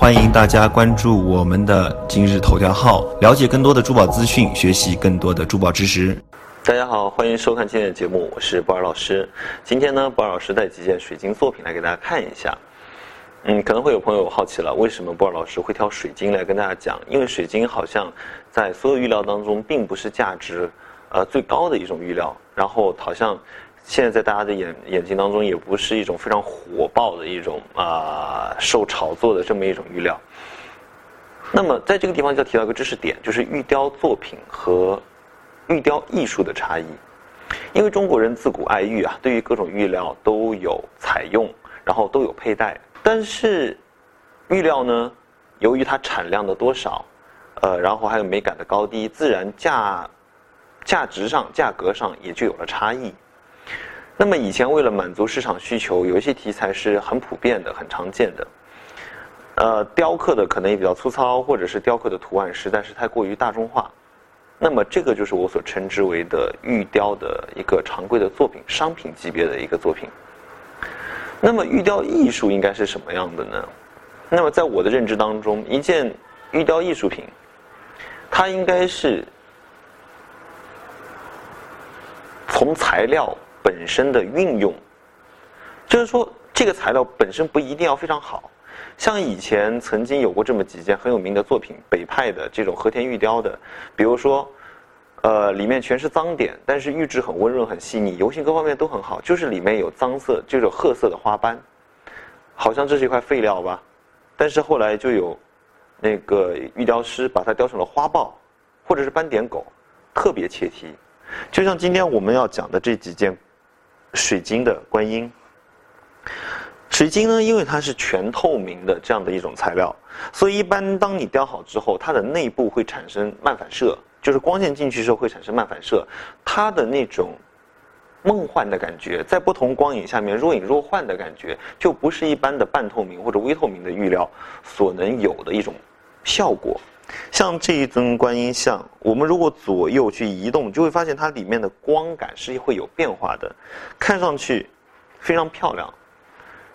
欢迎大家关注我们的今日头条号，了解更多的珠宝资讯，学习更多的珠宝知识。大家好，欢迎收看今天的节目，我是博尔老师。今天呢，博尔老师带几件水晶作品来给大家看一下。嗯，可能会有朋友好奇了，为什么博尔老师会挑水晶来跟大家讲？因为水晶好像在所有玉料当中，并不是价值呃最高的一种玉料，然后好像。现在在大家的眼眼睛当中，也不是一种非常火爆的一种啊受炒作的这么一种玉料。那么在这个地方就要提到一个知识点，就是玉雕作品和玉雕艺术的差异。因为中国人自古爱玉啊，对于各种玉料都有采用，然后都有佩戴。但是玉料呢，由于它产量的多少，呃，然后还有美感的高低，自然价价值上、价格上也就有了差异。那么以前为了满足市场需求，有一些题材是很普遍的、很常见的。呃，雕刻的可能也比较粗糙，或者是雕刻的图案实在是太过于大众化。那么这个就是我所称之为的玉雕的一个常规的作品，商品级别的一个作品。那么玉雕艺术应该是什么样的呢？那么在我的认知当中，一件玉雕艺术品，它应该是从材料。本身的运用，就是说，这个材料本身不一定要非常好。像以前曾经有过这么几件很有名的作品，北派的这种和田玉雕的，比如说，呃，里面全是脏点，但是玉质很温润、很细腻，油性各方面都很好，就是里面有脏色，就是褐色的花斑，好像这是一块废料吧。但是后来就有那个玉雕师把它雕成了花豹，或者是斑点狗，特别切题。就像今天我们要讲的这几件。水晶的观音，水晶呢，因为它是全透明的这样的一种材料，所以一般当你雕好之后，它的内部会产生漫反射，就是光线进去时候会产生漫反射，它的那种梦幻的感觉，在不同光影下面若隐若幻的感觉，就不是一般的半透明或者微透明的玉料所能有的一种效果。像这一尊观音像，我们如果左右去移动，就会发现它里面的光感是会有变化的，看上去非常漂亮，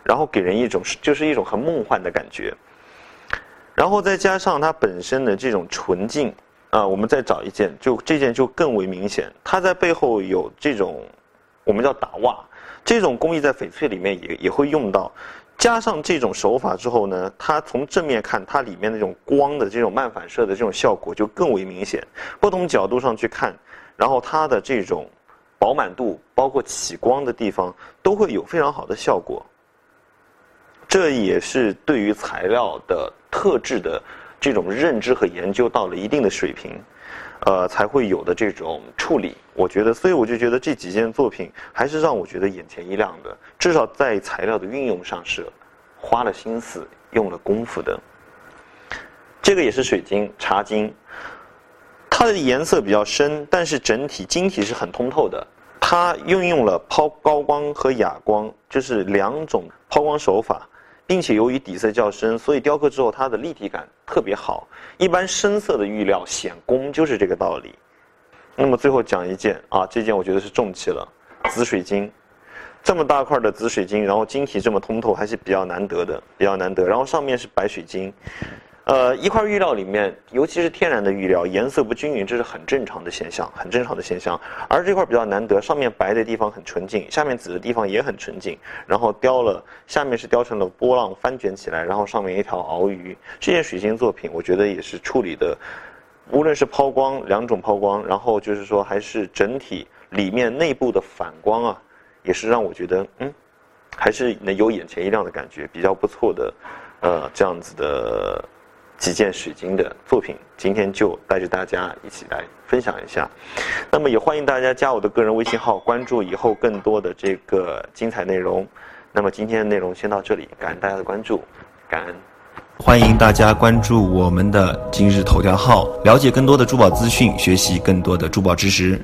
然后给人一种就是一种很梦幻的感觉。然后再加上它本身的这种纯净啊，我们再找一件，就这件就更为明显。它在背后有这种我们叫打袜，这种工艺在翡翠里面也也会用到。加上这种手法之后呢，它从正面看，它里面那种光的这种漫反射的这种效果就更为明显。不同角度上去看，然后它的这种饱满度，包括起光的地方，都会有非常好的效果。这也是对于材料的特质的这种认知和研究到了一定的水平。呃，才会有的这种处理，我觉得，所以我就觉得这几件作品还是让我觉得眼前一亮的，至少在材料的运用上是花了心思、用了功夫的。这个也是水晶茶晶，它的颜色比较深，但是整体晶体是很通透的。它运用了抛高光和哑光，就是两种抛光手法。并且由于底色较深，所以雕刻之后它的立体感特别好。一般深色的玉料显工就是这个道理。那么最后讲一件啊，这件我觉得是重器了，紫水晶，这么大块的紫水晶，然后晶体这么通透，还是比较难得的，比较难得。然后上面是白水晶。呃，一块玉料里面，尤其是天然的玉料，颜色不均匀，这是很正常的现象，很正常的现象。而这块比较难得，上面白的地方很纯净，下面紫的地方也很纯净。然后雕了，下面是雕成了波浪翻卷起来，然后上面一条鳌鱼。这件水晶作品，我觉得也是处理的，无论是抛光两种抛光，然后就是说还是整体里面内部的反光啊，也是让我觉得嗯，还是能有眼前一亮的感觉，比较不错的，呃，这样子的。几件水晶的作品，今天就带着大家一起来分享一下。那么也欢迎大家加我的个人微信号，关注以后更多的这个精彩内容。那么今天的内容先到这里，感恩大家的关注，感恩。欢迎大家关注我们的今日头条号，了解更多的珠宝资讯，学习更多的珠宝知识。